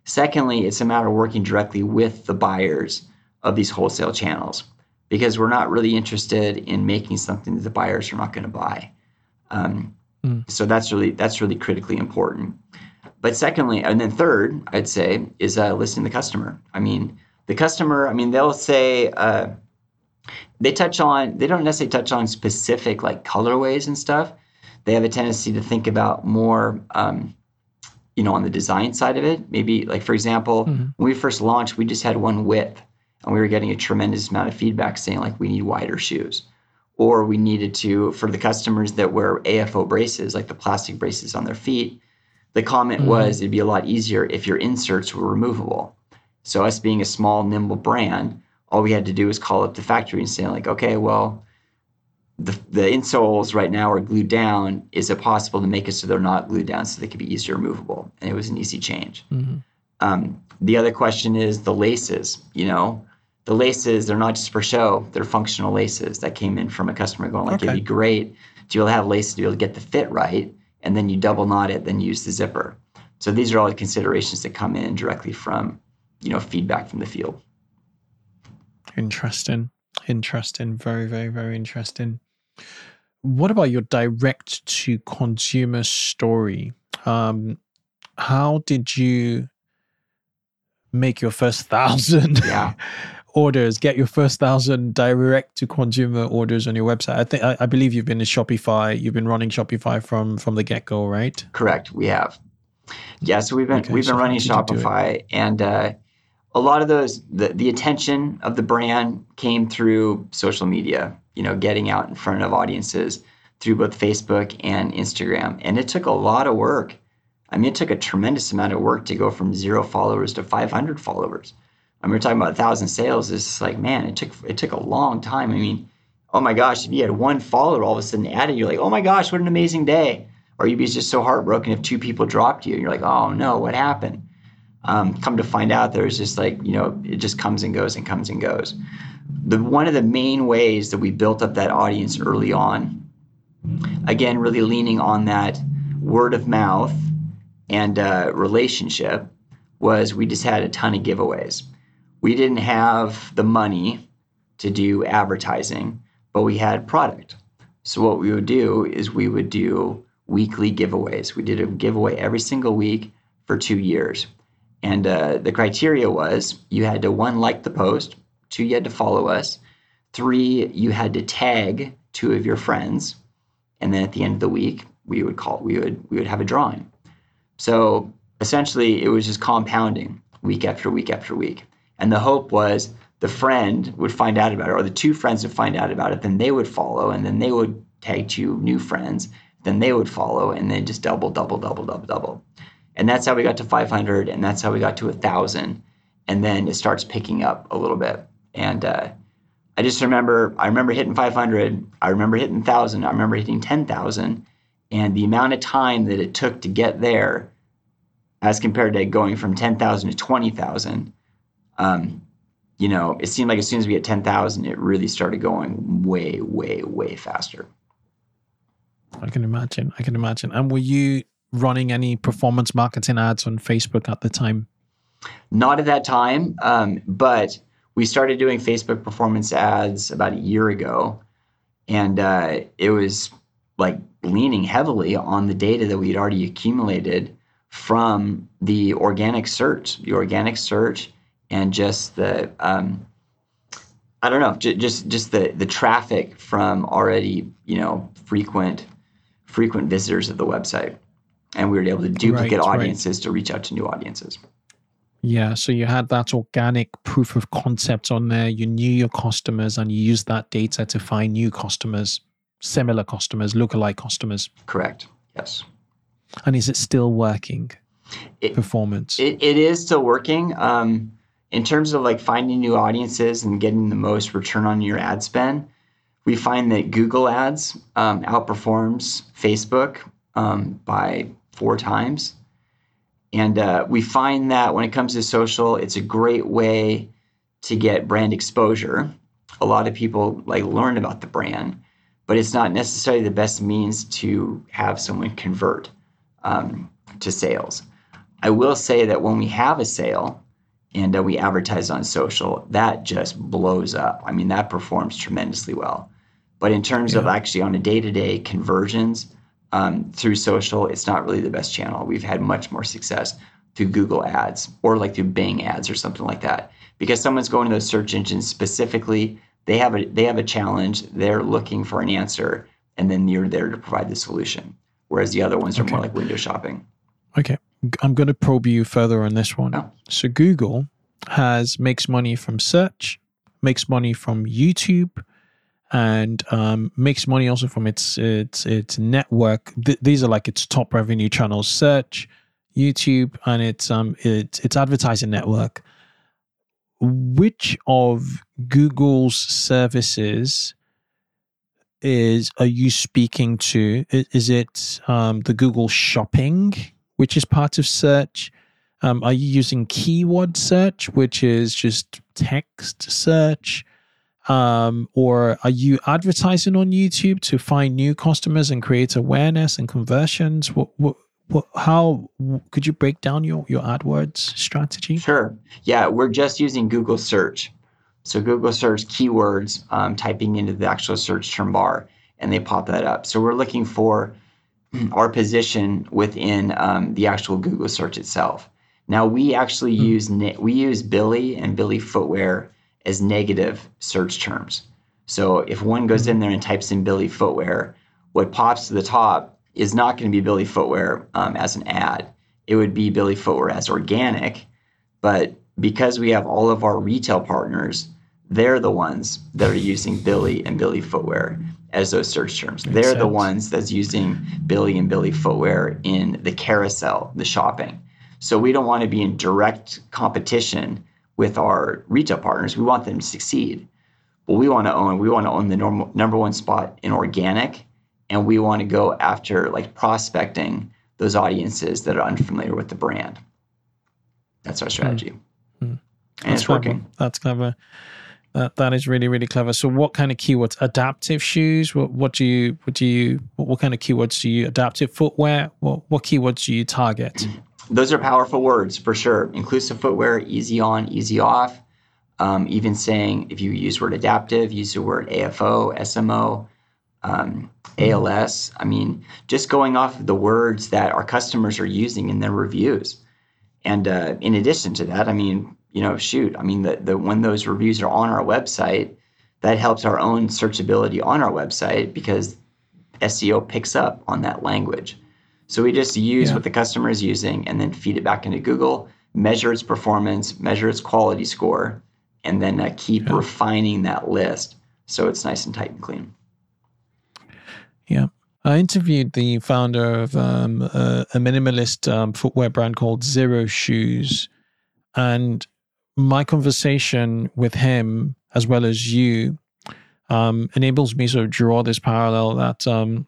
Secondly, it's a matter of working directly with the buyers of these wholesale channels because we're not really interested in making something that the buyers are not going to buy. Um, mm. So that's really that's really critically important. But secondly, and then third, I'd say is uh, listening to the customer. I mean, the customer. I mean, they'll say uh, they touch on. They don't necessarily touch on specific like colorways and stuff. They have a tendency to think about more. Um, you know, on the design side of it, maybe like for example, mm-hmm. when we first launched, we just had one width and we were getting a tremendous amount of feedback saying like we need wider shoes or we needed to for the customers that wear afo braces like the plastic braces on their feet the comment mm-hmm. was it'd be a lot easier if your inserts were removable so us being a small nimble brand all we had to do was call up the factory and say like okay well the, the insoles right now are glued down. Is it possible to make it so they're not glued down so they could be easier removable? And it was an easy change. Mm-hmm. um, the other question is the laces you know? The laces they're not just for show they're functional laces that came in from a customer going like okay. it'd be great to be able to have laces to be able to get the fit right and then you double knot it then use the zipper. So these are all the considerations that come in directly from you know feedback from the field interesting interesting very very very interesting what about your direct to consumer story um how did you make your first thousand (laughs) yeah orders, get your first thousand direct to consumer orders on your website. I think I, I believe you've been in Shopify. You've been running Shopify from from the get go, right? Correct. We have. Yeah, so we've been okay, we've been so running Shopify, and uh, a lot of those the the attention of the brand came through social media. You know, getting out in front of audiences through both Facebook and Instagram, and it took a lot of work. I mean, it took a tremendous amount of work to go from zero followers to 500 followers. I mean, we're talking about a thousand sales. It's like, man, it took it took a long time. I mean, oh my gosh, if you had one follower all of a sudden added, you're like, oh my gosh, what an amazing day. Or you'd be just so heartbroken if two people dropped you. And you're like, oh no, what happened? Um, come to find out, there's just like, you know, it just comes and goes and comes and goes. The one of the main ways that we built up that audience early on, again, really leaning on that word of mouth and uh, relationship, was we just had a ton of giveaways we didn't have the money to do advertising, but we had product. So what we would do is we would do weekly giveaways. We did a giveaway every single week for two years. And uh, the criteria was you had to one, like the post, two, you had to follow us, three, you had to tag two of your friends. And then at the end of the week, we would call we would we would have a drawing. So essentially it was just compounding week after week after week. And the hope was the friend would find out about it, or the two friends would find out about it, then they would follow, and then they would tag two new friends, then they would follow, and then just double, double, double, double, double. And that's how we got to 500, and that's how we got to 1,000. And then it starts picking up a little bit. And uh, I just remember, I remember hitting 500, I remember hitting 1,000, I remember hitting 10,000. And the amount of time that it took to get there, as compared to going from 10,000 to 20,000, um, you know, it seemed like as soon as we hit 10,000, it really started going way, way, way faster. I can imagine. I can imagine. And were you running any performance marketing ads on Facebook at the time? Not at that time, um, but we started doing Facebook performance ads about a year ago, and uh, it was like leaning heavily on the data that we had already accumulated from the organic search, the organic search, and just the um, I don't know, just just the the traffic from already you know frequent frequent visitors of the website and we were able to duplicate right, audiences right. to reach out to new audiences. Yeah, so you had that organic proof of concept on there. You knew your customers and you used that data to find new customers, similar customers, lookalike customers. Correct. Yes. And is it still working? It, Performance. It, it is still working. Um, in terms of like finding new audiences and getting the most return on your ad spend, we find that Google Ads um, outperforms Facebook um, by four times. And uh, we find that when it comes to social, it's a great way to get brand exposure. A lot of people like learn about the brand, but it's not necessarily the best means to have someone convert um, to sales. I will say that when we have a sale and uh, we advertise on social, that just blows up. I mean, that performs tremendously well. But in terms yeah. of actually on a day to day conversions, um, through social, it's not really the best channel. We've had much more success through Google ads or like through Bing ads or something like that. Because someone's going to those search engines specifically, they have a they have a challenge, they're looking for an answer, and then you're there to provide the solution. Whereas the other ones are okay. more like window shopping. Okay. I'm going to probe you further on this one. Oh. So Google has makes money from search, makes money from YouTube, and um, makes money also from its its its network. Th- these are like its top revenue channels: search, YouTube, and its um its its advertising network. Which of Google's services is are you speaking to? Is it um, the Google Shopping, which is part of search? Um, are you using keyword search, which is just text search? Um, or are you advertising on YouTube to find new customers and create awareness and conversions? What, what, what, how could you break down your, your AdWords strategy? Sure. Yeah, we're just using Google search. So Google search keywords, um, typing into the actual search term bar, and they pop that up. So we're looking for our position within um, the actual Google search itself. Now we actually mm. use we use Billy and Billy Footwear as negative search terms. So if one goes in there and types in Billy footwear, what pops to the top is not going to be Billy footwear um, as an ad. It would be Billy footwear as organic. But because we have all of our retail partners, they're the ones that are using Billy and Billy footwear as those search terms. Makes they're sense. the ones that's using Billy and Billy footwear in the carousel, the shopping. So we don't want to be in direct competition with our retail partners. We want them to succeed. But we want to own, we want to own the normal, number one spot in organic. And we want to go after like prospecting those audiences that are unfamiliar with the brand. That's our strategy. Mm-hmm. And That's it's working. That's clever. That that is really really clever. So, what kind of keywords? Adaptive shoes. What what do you what do you what, what kind of keywords do you adaptive footwear? What what keywords do you target? (clears throat) those are powerful words for sure. Inclusive footwear, easy on, easy off. um, even saying if you use word adaptive, use the word AFO, SMO, um, ALS. I mean, just going off of the words that our customers are using in their reviews. And uh, in addition to that, I mean, you know, shoot, I mean, the, the when those reviews are on our website, that helps our own searchability on our website because SEO picks up on that language. So we just use yeah. what the customer is using and then feed it back into Google, measure its performance, measure its quality score, and then uh, keep yeah. refining that list so it's nice and tight and clean. Yeah. I interviewed the founder of um, a, a, minimalist um, footwear brand called Xero Shoes. And my conversation with him, as well as you, um, enables me to sort of draw this parallel that um,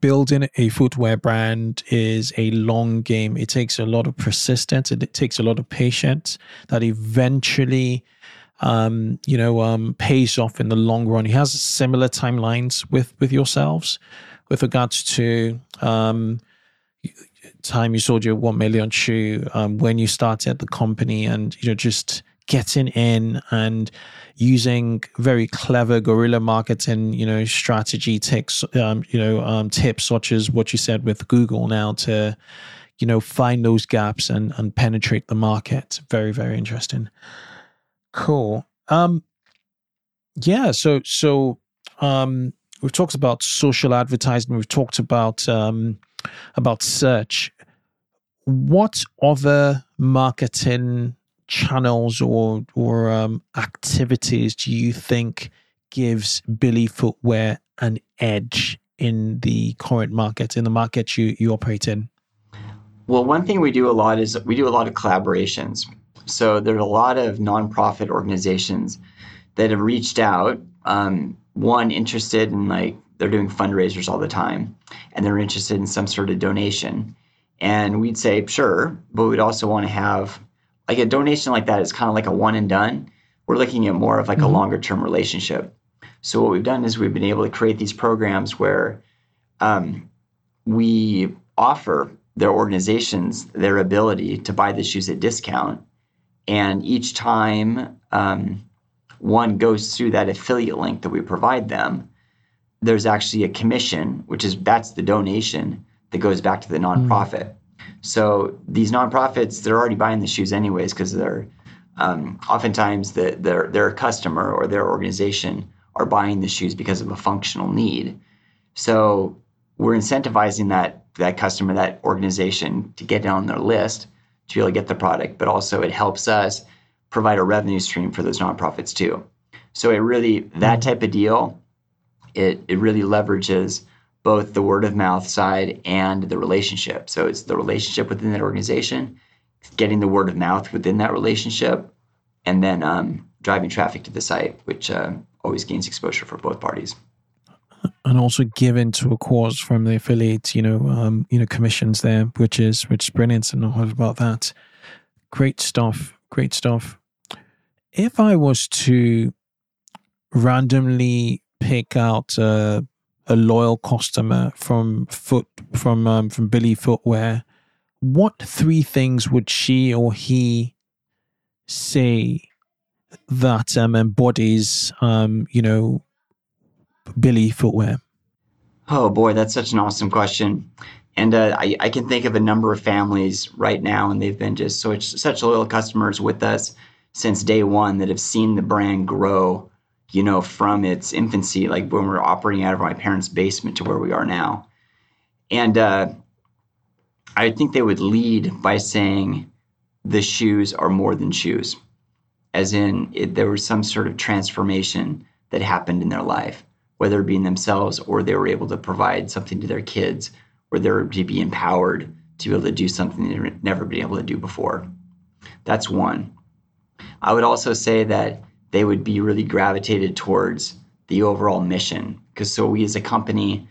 building a footwear brand is a long game. It takes a lot of persistence. It, it takes a lot of patience that eventually, um, you know, um, pays off in the long run. He has similar timelines with with yourselves with regards to um, time you sold your one million shoe, um, when you started the company, and you know just getting in and using very clever guerrilla marketing, you know, strategy tips, um, you know, um, tips such as what you said with Google now to, you know, find those gaps and and penetrate the market. Very very interesting. Cool. Um, yeah. So so um, we've talked about social advertising. We've talked about um, about search. What other marketing channels or or um, activities do you think gives Billy Footwear an edge in the current market, in the market you, you operate in? Well, one thing we do a lot is we do a lot of collaborations. So there are a lot of nonprofit organizations that have reached out. Um, one interested in like they're doing fundraisers all the time, and they're interested in some sort of donation. And we'd say sure, but we'd also want to have like a donation like that is kind of like a one and done. We're looking at more of like mm-hmm. a longer term relationship. So what we've done is we've been able to create these programs where um, we offer their organizations their ability to buy the shoes at discount, and each time um, one goes through that affiliate link that we provide them, there's actually a commission, which is that's the donation that goes back to the mm. nonprofit. Mm. So these nonprofits, they're already buying the shoes anyways because they're um, oftentimes the, their their customer or their organization are buying the shoes because of a functional need. So we're incentivizing that that customer, that organization to get on their list to be able to get the product, but also it helps us provide a revenue stream for those nonprofits too. So it really that mm-hmm. type of deal, it it really leverages both the word of mouth side and the relationship. So it's the relationship within that organization, getting the word of mouth within that relationship, and then um, driving traffic to the site, which uh, always gains exposure for both parties. And also given to a cause from the affiliates, you know, um, you know, commissions there, which is which is brilliant, and I'll about that. Great stuff, great stuff. If I was to randomly pick out a loyal customer from foot from um, from Billy Footwear, what three things would she or he say that um, embodies um, you know Billy Footwear? Oh boy, that's such an awesome question. And uh, I, I, can think of a number of families right now, and they've been just so such loyal customers with us since day one that have seen the brand grow you know, from its infancy, like when we are operating out of my parents' basement to where we are now. And uh, I think they would lead by saying the shoes are more than shoes, as in it, there was some sort of transformation that happened in their life, whether it be in themselves or they were able to provide something to their kids, or they were to be empowered to be able to do something they've never been able to do before. That's one. I would also say that they would be really gravitated towards the overall mission. Because so we as a company,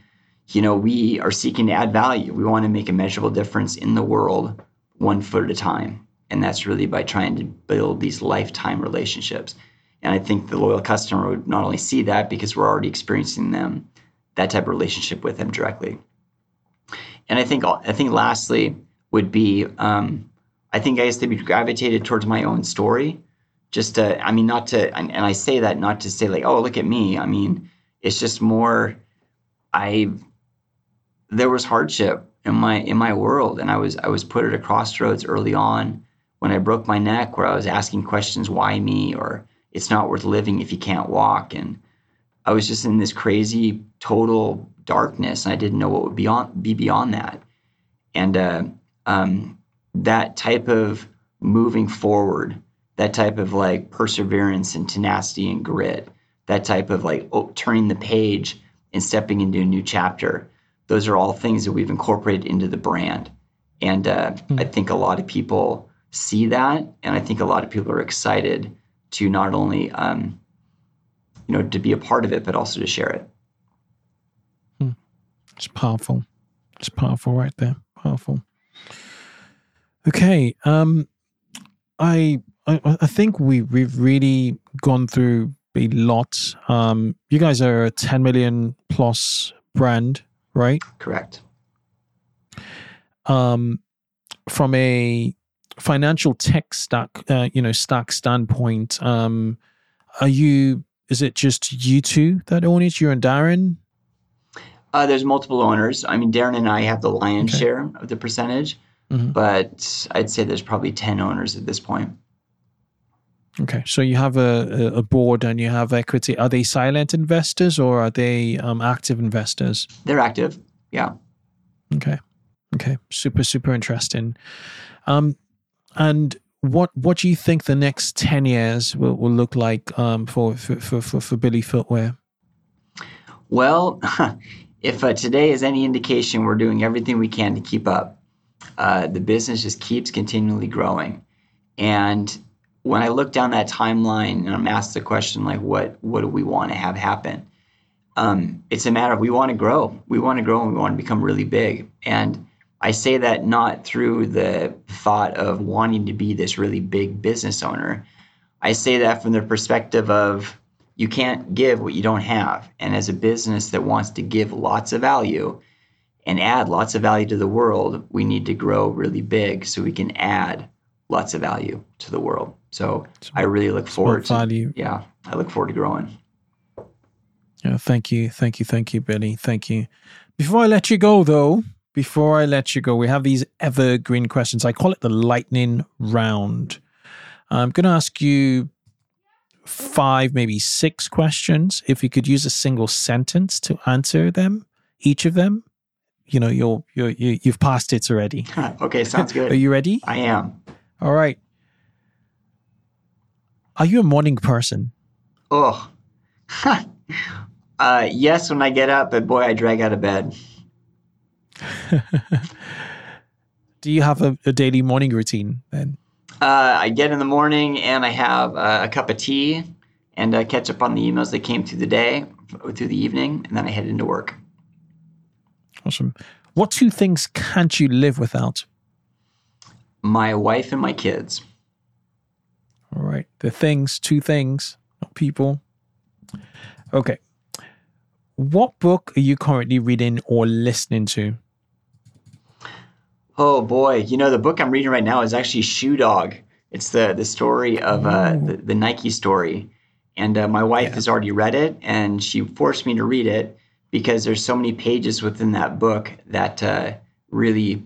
you know, we are seeking to add value. We want to make a measurable difference in the world one foot at a time. And that's really by trying to build these lifetime relationships. And I think the loyal customer would not only see that because we're already experiencing them, that type of relationship with them directly. And I think I think lastly would be um, I think I guess they'd be gravitated towards my own story just to, I mean, not to, and I say that not to say like, oh, look at me. I mean, it's just more, I, there was hardship in my in my world, and I was I was put at a crossroads early on when I broke my neck, where I was asking questions, why me, or it's not worth living if you can't walk, and I was just in this crazy total darkness, and I didn't know what would be on be beyond that, and uh, um, that type of moving forward that type of like perseverance and tenacity and grit, that type of like oh, turning the page and stepping into a new chapter. Those are all things that we've incorporated into the brand. And uh, mm. I think a lot of people see that. And I think a lot of people are excited to not only, um, you know, to be a part of it, but also to share it. Hmm. It's powerful. It's powerful right there. Powerful. Okay. Um, I I, I think we we've really gone through a lot. Um, you guys are a 10 million plus brand, right? Correct. Um, from a financial tech stack, uh, you know, stack standpoint, um, are you? Is it just you two that own it? You and Darin? Uh, there's multiple owners. I mean, Darin and I have the lion's okay. share of the percentage, mm-hmm. but I'd say there's probably 10 owners at this point. Okay, so you have a, a board and you have equity. Are they silent investors or are they um, active investors? They're active. Yeah. Okay. Okay. Super super interesting. Um, and what what do you think the next ten years will, will look like um, for, for for for Billy Footwear? Well, (laughs) if uh, today is any indication, we're doing everything we can to keep up. Uh, the business just keeps continually growing, and when I look down that timeline and I'm asked the question like, what what do we want to have happen? Um, it's a matter of we want to grow. We want to grow and we want to become really big. And I say that not through the thought of wanting to be this really big business owner. I say that from the perspective of you can't give what you don't have. And as a business that wants to give lots of value and add lots of value to the world, we need to grow really big so we can add lots of value to the world. So I really look forward to value. Yeah, I look forward to growing. Yeah, thank you, thank you, thank you, Billy, thank you. Before I let you go, though, before I let you go, we have these evergreen questions. I call it the lightning round. I'm going to ask you five, maybe six questions. If you could use a single sentence to answer them, each of them, you know, you're, you're, you, you've passed it already. (laughs) okay, sounds good. Are you ready? I am. All right. Are you a morning person? Oh, (laughs) uh, yes, when I get up, but boy, I drag out of bed. (laughs) Do you have a, a, daily morning routine then? Uh, I get in the morning and I have uh, a cup of tea and uh, catch up on the emails that came through the day, through the evening, and then I head into work. Awesome. What two things can't you live without? My wife and my kids. All right. The things, two things, not people. Okay. What book are you currently reading or listening to? Oh boy, you know the book I'm reading right now is actually Shoe Dog. It's the the story of uh, the, the Nike story, and uh, my wife yeah. has already read it, and she forced me to read it because there's so many pages within that book that uh, really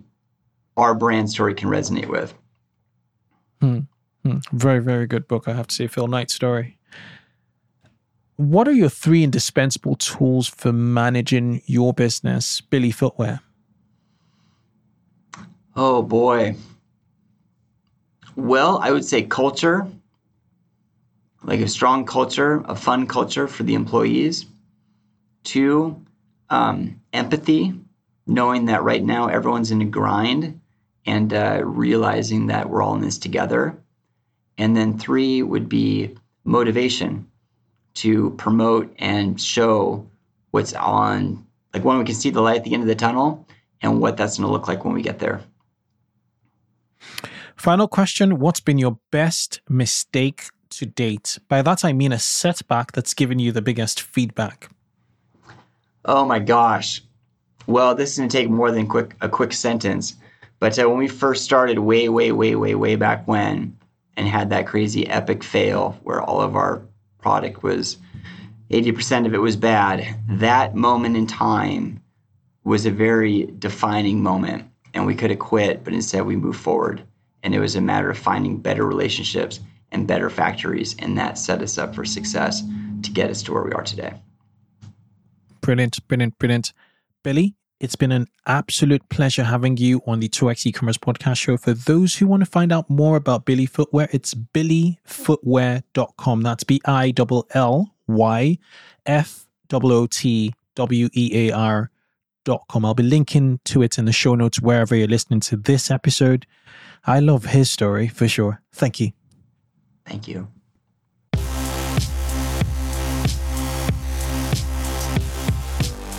our brand story can resonate with. Hmm. Hmm. Very, very good book, I have to say, Phil Knight's story. What are your three indispensable tools for managing your business, Billy Footwear? Oh boy. Well, I would say culture, like a strong culture, a fun culture for the employees. Two, um, empathy, knowing that right now everyone's in a grind and uh, realizing that we're all in this together. And then three would be motivation to promote and show what's on, like when we can see the light at the end of the tunnel and what that's going to look like when we get there. Final question What's been your best mistake to date? By that, I mean a setback that's given you the biggest feedback. Oh my gosh. Well, this is going to take more than quick, a quick sentence. But uh, when we first started, way, way, way, way, way back when, and had that crazy epic fail where all of our product was 80% of it was bad, that moment in time was a very defining moment. And we could have quit, but instead we moved forward. And it was a matter of finding better relationships and better factories. And that set us up for success to get us to where we are today. Brilliant, brilliant, brilliant. Billy, it's been an absolute pleasure having you on the 2x e-commerce podcast show. For those who want to find out more about Billy Footwear, it's billyfootwear.com. That's B-I L L Y F O T W E A R dot com. I'll be linking to it in the show notes wherever you're listening to this episode. I love his story for sure. Thank you. Thank you.